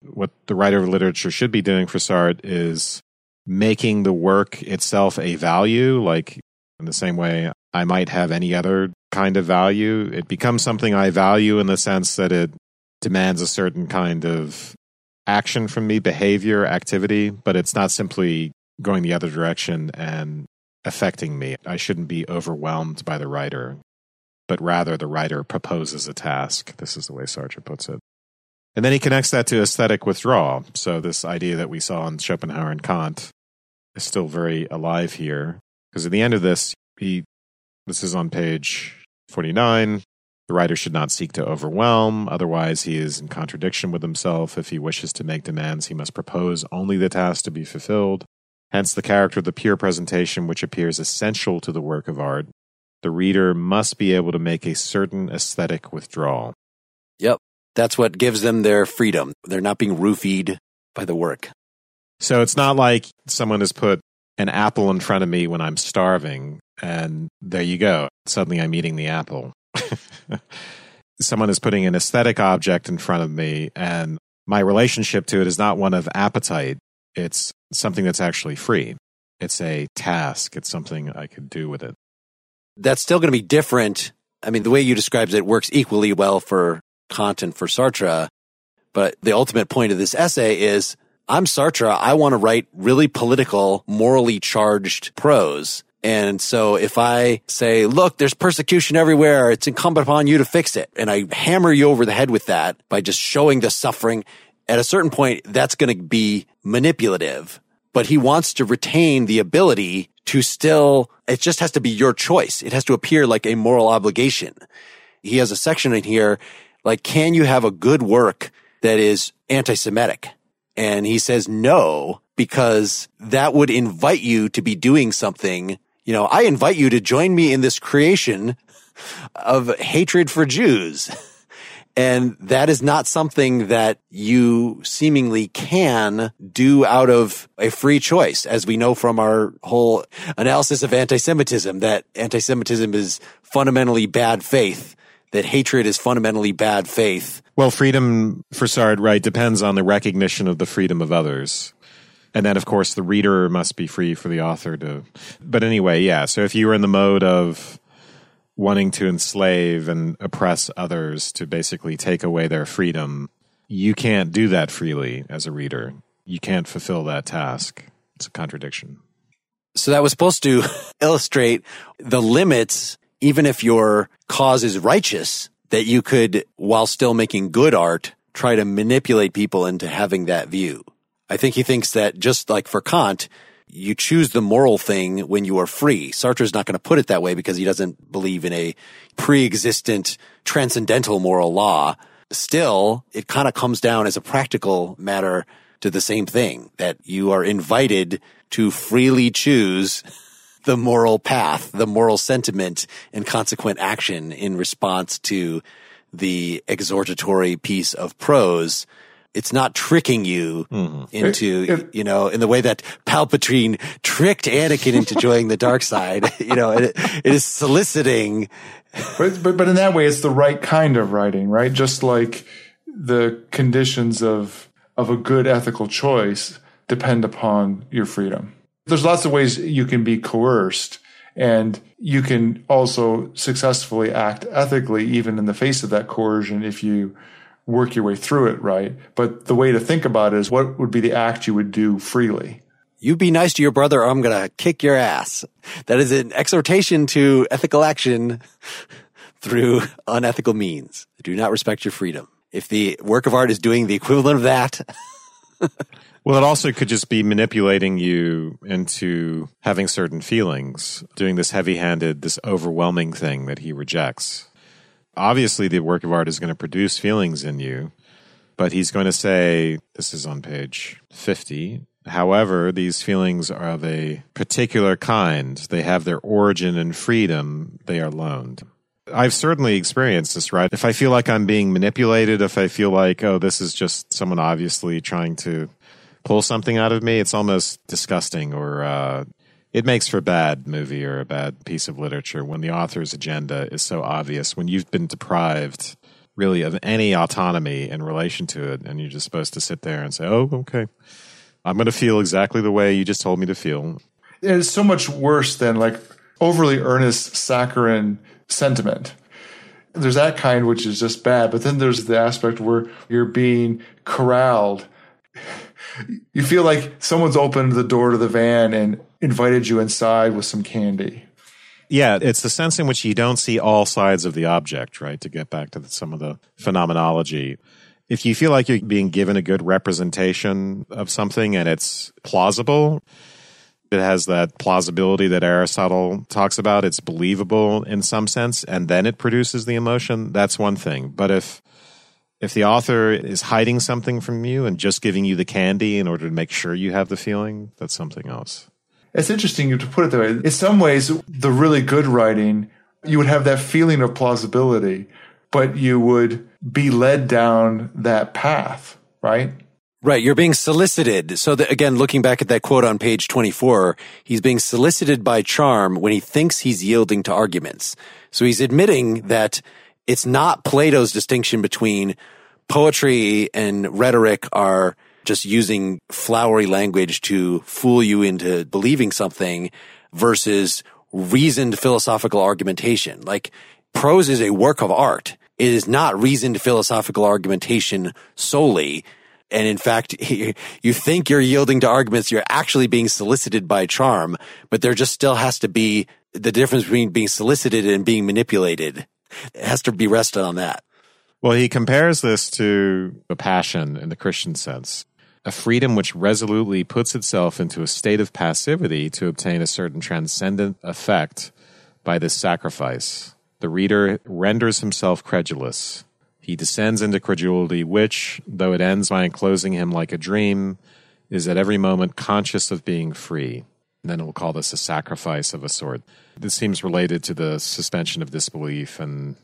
[SPEAKER 1] what the writer of literature should be doing for Sartre is making the work itself a value like in the same way I might have any other kind of value. It becomes something I value in the sense that it demands a certain kind of action from me, behavior, activity, but it's not simply going the other direction and affecting me. I shouldn't be overwhelmed by the writer, but rather the writer proposes a task. This is the way Sartre puts it. And then he connects that to aesthetic withdrawal. So, this idea that we saw in Schopenhauer and Kant is still very alive here. Because at the end of this, he this is on page 49. The writer should not seek to overwhelm, otherwise, he is in contradiction with himself. If he wishes to make demands, he must propose only the task to be fulfilled. Hence, the character of the pure presentation, which appears essential to the work of art. The reader must be able to make a certain aesthetic withdrawal.
[SPEAKER 2] Yep. That's what gives them their freedom. They're not being roofied by the work.
[SPEAKER 1] So it's not like someone has put an apple in front of me when I'm starving and there you go. Suddenly I'm eating the apple. Someone is putting an aesthetic object in front of me, and my relationship to it is not one of appetite. It's something that's actually free. It's a task. It's something I could do with it.
[SPEAKER 2] That's still going to be different. I mean, the way you described it works equally well for Kant and for Sartre. But the ultimate point of this essay is I'm Sartre. I want to write really political, morally charged prose. And so if I say, look, there's persecution everywhere, it's incumbent upon you to fix it. And I hammer you over the head with that by just showing the suffering. At a certain point, that's going to be manipulative, but he wants to retain the ability to still, it just has to be your choice. It has to appear like a moral obligation. He has a section in here, like, can you have a good work that is anti-Semitic? And he says no, because that would invite you to be doing something you know, I invite you to join me in this creation of hatred for Jews. And that is not something that you seemingly can do out of a free choice, as we know from our whole analysis of anti-Semitism, that anti-Semitism is fundamentally bad faith, that hatred is fundamentally bad faith.
[SPEAKER 1] Well, freedom for Sartre, right, depends on the recognition of the freedom of others. And then, of course, the reader must be free for the author to. But anyway, yeah. So if you were in the mode of wanting to enslave and oppress others to basically take away their freedom, you can't do that freely as a reader. You can't fulfill that task. It's a contradiction.
[SPEAKER 2] So that was supposed to illustrate the limits, even if your cause is righteous, that you could, while still making good art, try to manipulate people into having that view. I think he thinks that just like for Kant, you choose the moral thing when you are free. Sartre's not going to put it that way because he doesn't believe in a pre-existent transcendental moral law. Still, it kind of comes down as a practical matter. to the same thing that you are invited to freely choose the moral path, the moral sentiment and consequent action in response to the exhortatory piece of prose. It's not tricking you mm-hmm. into, it, it, you know, in the way that Palpatine tricked Anakin into joining the dark side. You know, it, it is soliciting.
[SPEAKER 3] But, but, but in that way, it's the right kind of writing, right? Just like the conditions of, of a good ethical choice depend upon your freedom. There's lots of ways you can be coerced and you can also successfully act ethically, even in the face of that coercion, if you work your way through it right. But the way to think about it is what would be the act you would do freely?
[SPEAKER 2] You be nice to your brother or I'm going to kick your ass. That is an exhortation to ethical action through unethical means. Do not respect your freedom. If the work of art is doing the equivalent of that,
[SPEAKER 1] Well, it also could just be manipulating you into having certain feelings, doing this heavy handed, this overwhelming thing that he rejects. Obviously, the work of art is going to produce feelings in you, but he's going to say, this is on page 50. However, these feelings are of a particular kind. They have their origin in freedom. They are loaned. I've certainly experienced this, right? If I feel like I'm being manipulated, if I feel like, oh, this is just someone obviously trying to pull something out of me, it's almost disgusting or uh, it makes for a bad movie or a bad piece of literature when the author's agenda is so obvious, when you've been deprived really of any autonomy in relation to it, and you're just supposed to sit there and say, oh, okay, I'm going to feel exactly the way you just told me to feel.
[SPEAKER 3] It's so much worse than like overly earnest saccharine sentiment. There's that kind which is just bad, but then there's the aspect where you're being corralled you feel like someone's opened the door to the van and invited you inside with some candy.
[SPEAKER 1] Yeah, it's the sense in which you don't see all sides of the object, right? To get back to the, some of the phenomenology. If you feel like you're being given a good representation of something and it's plausible, it has that plausibility that Aristotle talks about, it's believable in some sense, and then it produces the emotion, that's one thing. But if if the author is hiding something from you and just giving you the candy in order to make sure you have the feeling, that's something else.
[SPEAKER 3] It's interesting you to put it that way. In some ways, the really good writing, you would have that feeling of plausibility, but you would be led down that path, right?
[SPEAKER 2] Right. You're being solicited. So that, again, looking back at that quote on page 24, he's being solicited by charm when he thinks he's yielding to arguments. So he's admitting that it's not Plato's distinction between poetry and rhetoric are just using flowery language to fool you into believing something versus reasoned philosophical argumentation. Like prose is a work of art. It is not reasoned philosophical argumentation solely. And in fact, you think you're yielding to arguments. You're actually being solicited by charm, but there just still has to be the difference between being solicited and being manipulated it has to be rested on that.
[SPEAKER 1] Well, he compares this to a passion in the Christian sense, a freedom which resolutely puts itself into a state of passivity to obtain a certain transcendent effect by this sacrifice. The reader renders himself credulous. He descends into credulity, which, though it ends by enclosing him like a dream, is at every moment conscious of being free. And then we'll call this a sacrifice of a sort. This seems related to the suspension of disbelief. And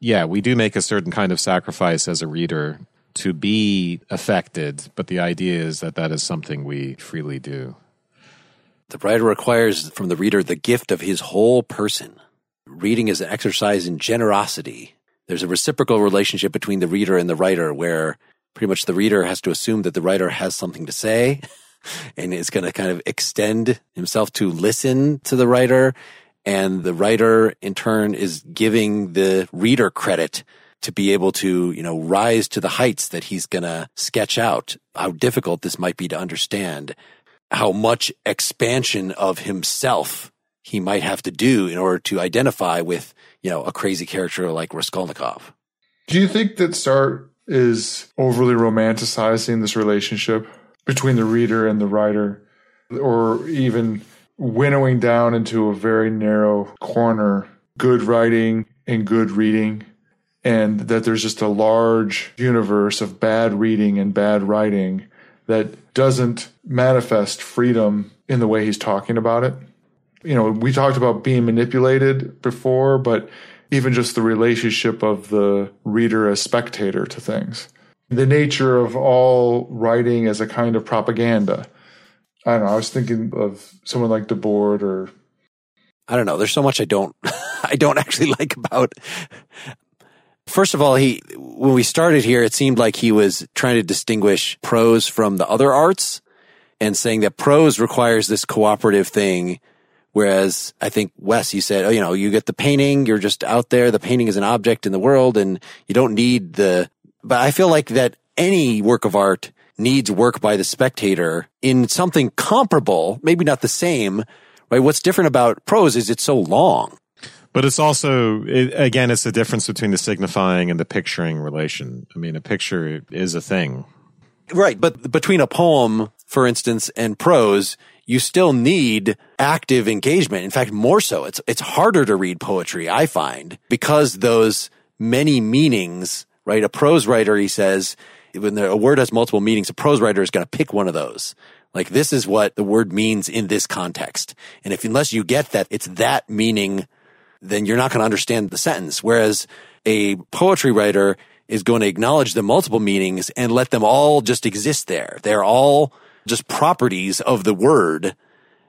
[SPEAKER 1] yeah, we do make a certain kind of sacrifice as a reader to be affected, but the idea is that that is something we freely do.
[SPEAKER 2] The writer requires from the reader the gift of his whole person. Reading is an exercise in generosity. There's a reciprocal relationship between the reader and the writer where pretty much the reader has to assume that the writer has something to say and is going to kind of extend himself to listen to the writer. And the writer in turn is giving the reader credit to be able to, you know, rise to the heights that he's going to sketch out. How difficult this might be to understand, how much expansion of himself he might have to do in order to identify with, you know, a crazy character like Raskolnikov.
[SPEAKER 3] Do you think that Sartre is overly romanticizing this relationship? between the reader and the writer, or even winnowing down into a very narrow corner good writing and good reading, and that there's just a large universe of bad reading and bad writing that doesn't manifest freedom in the way he's talking about it. You know, we talked about being manipulated before, but even just the relationship of the reader as spectator to things. The nature of all writing as a kind of propaganda. I don't know. I was thinking of someone like Debord or
[SPEAKER 2] I don't know. There's so much I don't I don't actually like about First of all, he when we started here, it seemed like he was trying to distinguish prose from the other arts and saying that prose requires this cooperative thing Whereas I think Wes, you said, oh, you know, you get the painting, you're just out there. The painting is an object in the world and you don't need the, but I feel like that any work of art needs work by the spectator in something comparable, maybe not the same, right? What's different about prose is it's so long.
[SPEAKER 1] But it's also, it, again, it's the difference between the signifying and the picturing relation. I mean, a picture is a thing.
[SPEAKER 2] Right. But between a poem, for instance, and prose, you still need active engagement. In fact, more so. It's, it's harder to read poetry, I find, because those many meanings, right? A prose writer, he says, when a word has multiple meanings, a prose writer is going to pick one of those. Like this is what the word means in this context. And if, unless you get that it's that meaning, then you're not going to understand the sentence. Whereas a poetry writer is going to acknowledge the multiple meanings and let them all just exist there. They're all just properties of the word,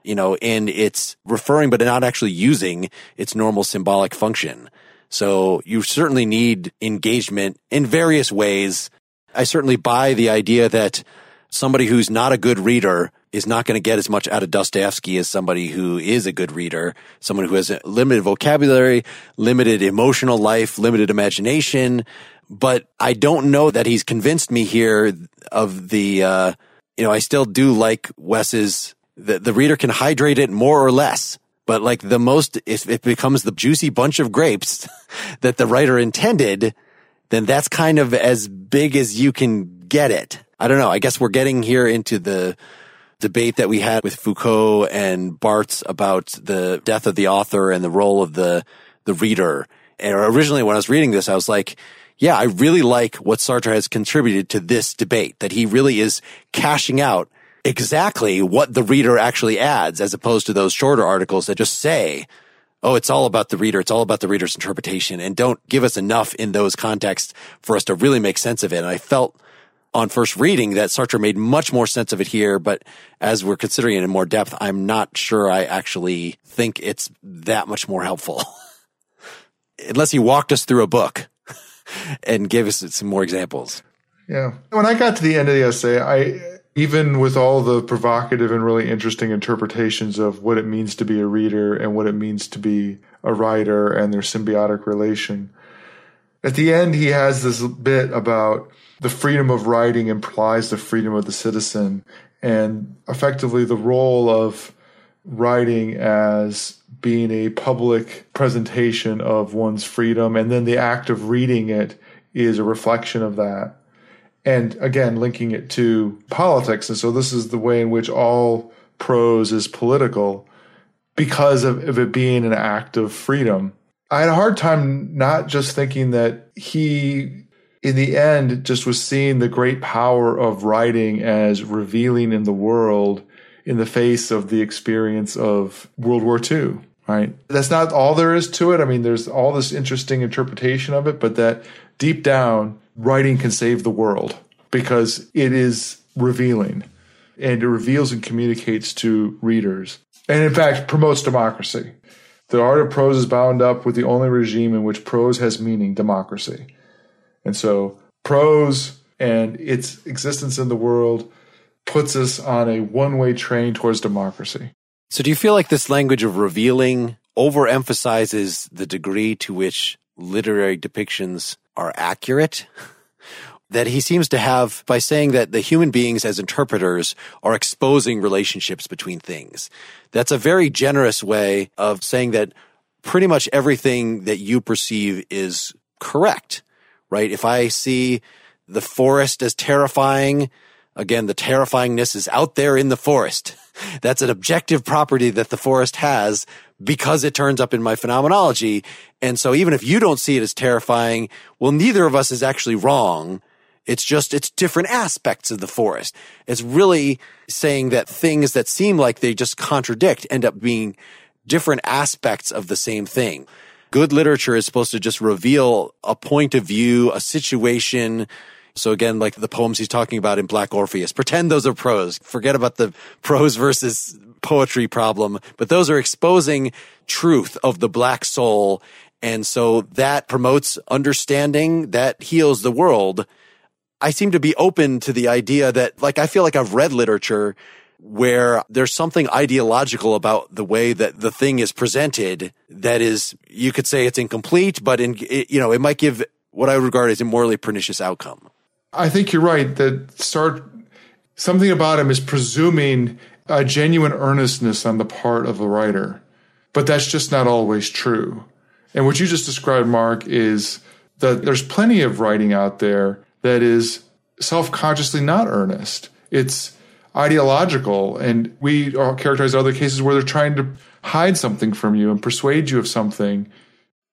[SPEAKER 2] you know, and it's referring, but not actually using its normal symbolic function. So you certainly need engagement in various ways. I certainly buy the idea that somebody who's not a good reader is not going to get as much out of Dostoevsky as somebody who is a good reader, someone who has a limited vocabulary, limited emotional life, limited imagination. But I don't know that he's convinced me here of the, uh, you know, I still do like Wes's, the, the reader can hydrate it more or less. But like the most, if it becomes the juicy bunch of grapes that the writer intended, then that's kind of as big as you can get it. I don't know. I guess we're getting here into the debate that we had with Foucault and Barthes about the death of the author and the role of the, the reader. And originally when I was reading this, I was like, yeah, I really like what Sartre has contributed to this debate, that he really is cashing out exactly what the reader actually adds as opposed to those shorter articles that just say, oh, it's all about the reader. It's all about the reader's interpretation and don't give us enough in those contexts for us to really make sense of it. And I felt on first reading that Sartre made much more sense of it here, but as we're considering it in more depth, I'm not sure I actually think it's that much more helpful. Unless he walked us through a book and gave us some more examples.
[SPEAKER 3] Yeah. When I got to the end of the essay, I even with all the provocative and really interesting interpretations of what it means to be a reader and what it means to be a writer and their symbiotic relation, at the end he has this bit about the freedom of writing implies the freedom of the citizen and effectively the role of writing as being a public presentation of one's freedom, and then the act of reading it is a reflection of that. And again, linking it to politics. And so this is the way in which all prose is political because of, of it being an act of freedom. I had a hard time not just thinking that he, in the end, just was seeing the great power of writing as revealing in the world in the face of the experience of World War II right? That's not all there is to it. I mean, there's all this interesting interpretation of it, but that deep down, writing can save the world because it is revealing and it reveals and communicates to readers. And in fact, promotes democracy. The art of prose is bound up with the only regime in which prose has meaning, democracy. And so prose and its existence in the world puts us on a one way train towards democracy.
[SPEAKER 2] So do you feel like this language of revealing overemphasizes the degree to which literary depictions are accurate? that he seems to have by saying that the human beings as interpreters are exposing relationships between things. That's a very generous way of saying that pretty much everything that you perceive is correct, right? If I see the forest as terrifying, again, the terrifyingness is out there in the forest. That's an objective property that the forest has because it turns up in my phenomenology. And so even if you don't see it as terrifying, well, neither of us is actually wrong. It's just, it's different aspects of the forest. It's really saying that things that seem like they just contradict end up being different aspects of the same thing. Good literature is supposed to just reveal a point of view, a situation. So again, like the poems he's talking about in Black Orpheus, pretend those are prose. Forget about the prose versus poetry problem, but those are exposing truth of the black soul. And so that promotes understanding that heals the world. I seem to be open to the idea that like, I feel like I've read literature where there's something ideological about the way that the thing is presented that is, you could say it's incomplete, but in, you know, it might give what I regard as a morally pernicious outcome.
[SPEAKER 3] I think you're right that Sartre something about him is presuming a genuine earnestness on the part of the writer, but that's just not always true. And what you just described, Mark, is that there's plenty of writing out there that is self consciously not earnest. It's ideological. And we characterize other cases where they're trying to hide something from you and persuade you of something.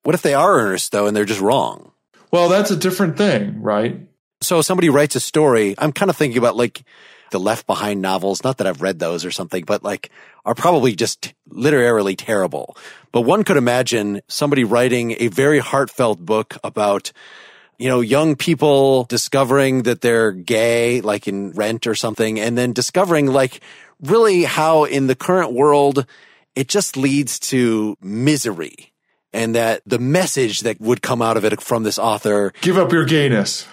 [SPEAKER 2] What if they are earnest though and they're just wrong?
[SPEAKER 3] Well, that's a different thing, right?
[SPEAKER 2] So somebody writes a story. I'm kind of thinking about like the Left Behind novels. Not that I've read those or something, but like are probably just literarily terrible. But one could imagine somebody writing a very heartfelt book about you know, young people discovering that they're gay, like in Rent or something, and then discovering like really how in the current world, it just leads to misery and that the message that would come out of it from this author.
[SPEAKER 3] Give up your gayness.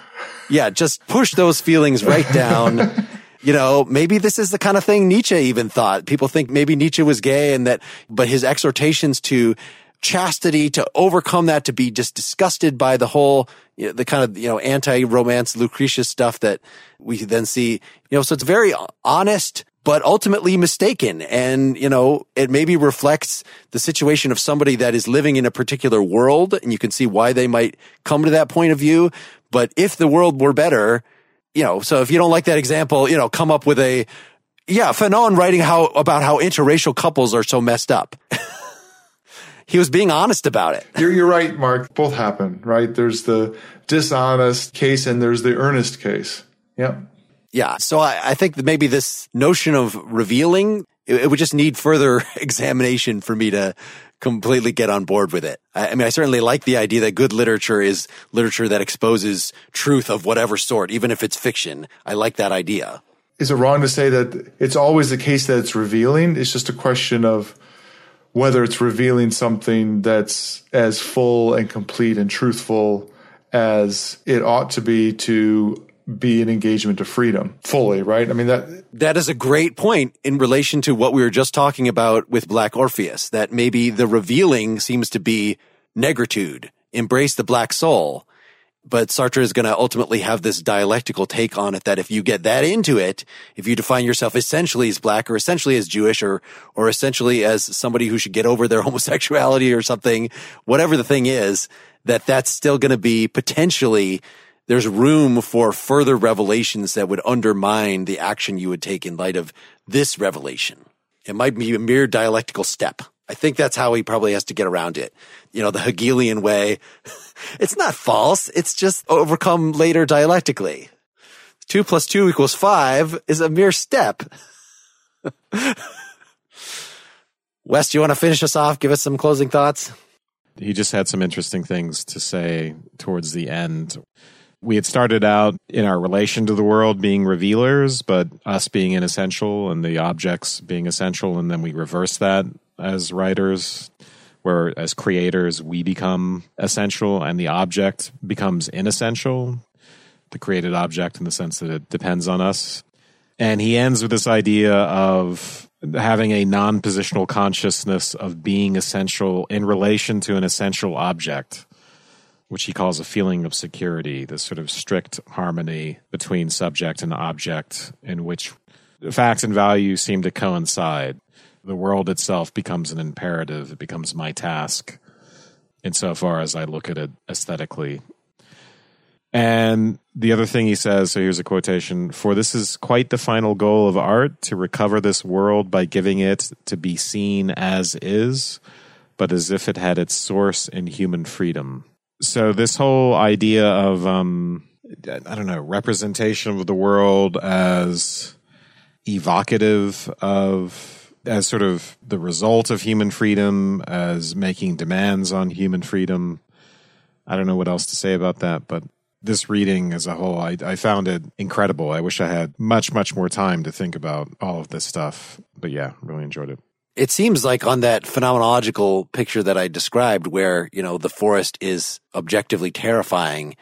[SPEAKER 2] Yeah. Just push those feelings right down. you know, maybe this is the kind of thing Nietzsche even thought. People think maybe Nietzsche was gay and that, but his exhortations to chastity, to overcome that, to be just disgusted by the whole, you know, the kind of, you know, anti-romance Lucretius stuff that we then see, you know, so it's very honest, but ultimately mistaken. And, you know, it maybe reflects the situation of somebody that is living in a particular world and you can see why they might come to that point of view. But if the world were better, you know, so if you don't like that example, you know, come up with a, yeah, Fanon writing how, about how interracial couples are so messed up. he was being honest about it.
[SPEAKER 3] You're, you're right, Mark. Both happen, right? There's the dishonest case and there's the earnest case. Yep.
[SPEAKER 2] Yeah. So I, I think that maybe this notion of revealing, it, it, would just need further examination for me to completely get on board with it. I, I mean, I certainly like the idea that good literature is literature that exposes truth of whatever sort, even if it's fiction. I like that idea.
[SPEAKER 3] Is it wrong to say that it's always the case that it's revealing? It's just a question of whether it's revealing something that's as full and complete and truthful as it ought to be to be an engagement to freedom fully, right? I mean, that.
[SPEAKER 2] That is a great point in relation to what we were just talking about with Black Orpheus, that maybe the revealing seems to be negritude, embrace the black soul but Sartre is going to ultimately have this dialectical take on it that if you get that into it, if you define yourself essentially as black or essentially as Jewish or, or essentially as somebody who should get over their homosexuality or something, whatever the thing is, that that's still going to be potentially there's room for further revelations that would undermine the action you would take in light of this revelation. It might be a mere dialectical step. I think that's how he probably has to get around it. You know, the Hegelian way. it's not false. It's just overcome later dialectically. Two plus two equals five is a mere step. Wes, you want to finish us off? Give us some closing thoughts.
[SPEAKER 1] He just had some interesting things to say towards the end. We had started out in our relation to the world being revealers, but us being inessential and the objects being essential. And then we reversed that as writers where as creators we become essential and the object becomes inessential the created object in the sense that it depends on us and he ends with this idea of having a non-positional consciousness of being essential in relation to an essential object which he calls a feeling of security this sort of strict harmony between subject and object in which facts and values seem to coincide the world itself becomes an imperative. It becomes my task insofar as I look at it aesthetically. And the other thing he says, so here's a quotation For this is quite the final goal of art to recover this world by giving it to be seen as is, but as if it had its source in human freedom. So, this whole idea of um,
[SPEAKER 4] I don't know, representation of the world as evocative of, as sort of the result of human freedom, as making demands on human freedom. I don't know what else to say about that, but this reading as a whole, I, I found it incredible. I wish I had much, much more time to think about all of this stuff. But yeah, really enjoyed it
[SPEAKER 2] it seems like on that phenomenological picture that I described, where, you know, the forest is objectively terrifying,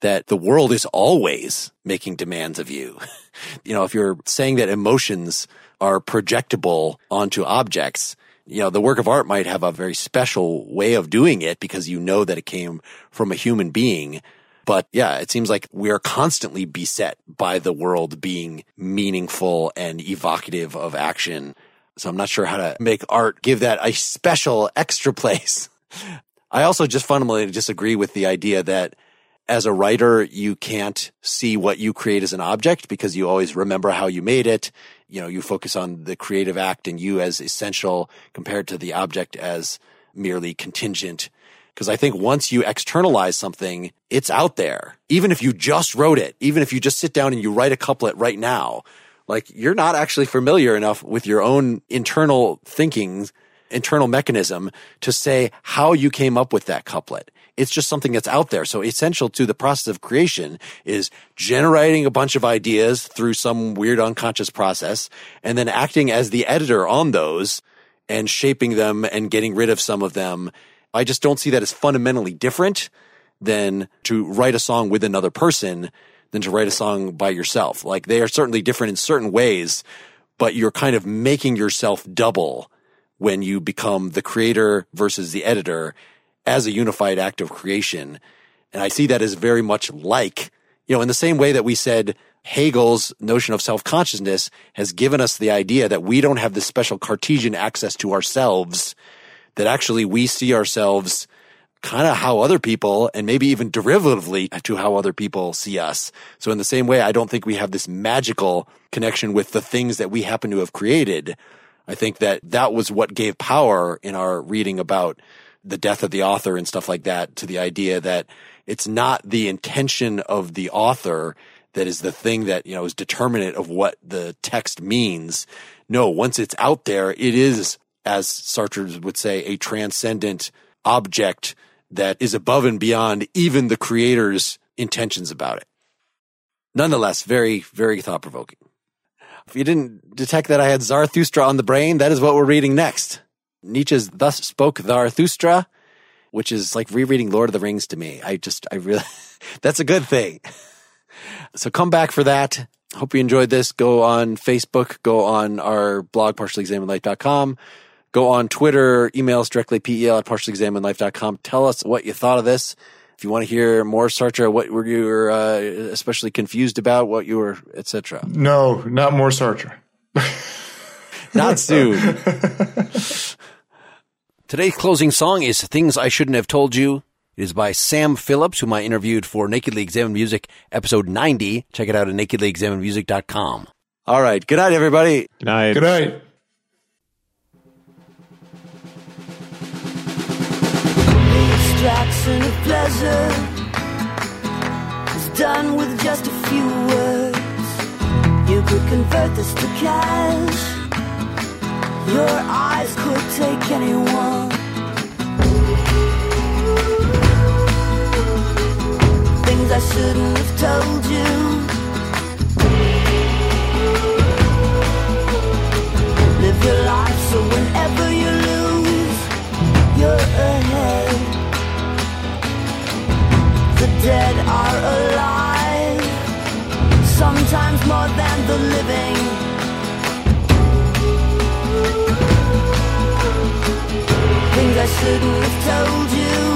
[SPEAKER 2] that the world is always making demands of you. you know, if you're saying that emotions are projectable onto objects, you know, the work of art might have a very special way of doing it because you know that it came from a human being. But yeah, it seems like we are constantly beset by the world being meaningful and evocative of action so I'm not sure how to make art give that a special extra place. I also just fundamentally disagree with the idea that as a writer, you can't see what you create as an object because you always remember how you made it. You know, you focus on the creative act and you as essential compared to the object as merely contingent. Because I think once you externalize something, it's out there. Even if you just wrote it, even if you just sit down and you write a couplet right now, like you're not actually familiar enough with your own internal thinking, internal mechanism to say how you came up with that couplet. It's just something that's out there. So essential to the process of creation is generating a bunch of ideas through some weird unconscious process and then acting as the editor on those and shaping them and getting rid of some of them. I just don't see that as fundamentally different than to write a song with another person than to write a song by yourself. Like they are certainly different in certain ways, but you're kind of making yourself double when you become the creator versus the editor as a unified act of creation. And I see that as very much like, you know, in the same way that we said Hegel's notion of self-consciousness has given us the idea that we don't have this special Cartesian access to ourselves, that actually we see ourselves kind of how other people and maybe even derivatively uh, to how other people see us. So in the same way, I don't think we have this magical connection with the things that we happen to have created. I think that that was what gave power in our reading about the death of the author and stuff like that to the idea that it's not the intention of the author that is the thing that, you know, is determinate of what the text means. No, once it's out there, it is, as Sartre would say, a transcendent object that is above and beyond even the creator's intentions about it. Nonetheless, very, very thought provoking. If you didn't detect that I had Zarathustra on the brain, that is what we're reading next. Nietzsche's Thus Spoke Zarathustra, which is like rereading Lord of the Rings to me. I just, I really, that's a good thing. So come back for that. Hope you enjoyed this. Go on Facebook, go on our blog, partiallyexaminedlife.com. Go on Twitter, email us directly, pel at partiallyexaminedlife.com. Tell us what you thought of this. If you want to hear more Sartre, what were you uh, especially confused about, what you were, etc.
[SPEAKER 3] No, not more Sartre.
[SPEAKER 2] not soon. Today's closing song is Things I Shouldn't Have Told You. It is by Sam Phillips, whom I interviewed for Nakedly Examined Music, episode 90. Check it out at nakedlyexaminedmusic.com. All right. Good night, everybody.
[SPEAKER 4] Good night.
[SPEAKER 3] Good night.
[SPEAKER 5] Distraction of pleasure is done with just a few words. You could convert this to cash. Your eyes could take anyone. Things I shouldn't have told you. Live your life so whenever dead are alive, sometimes more than the living. Things I shouldn't have told you.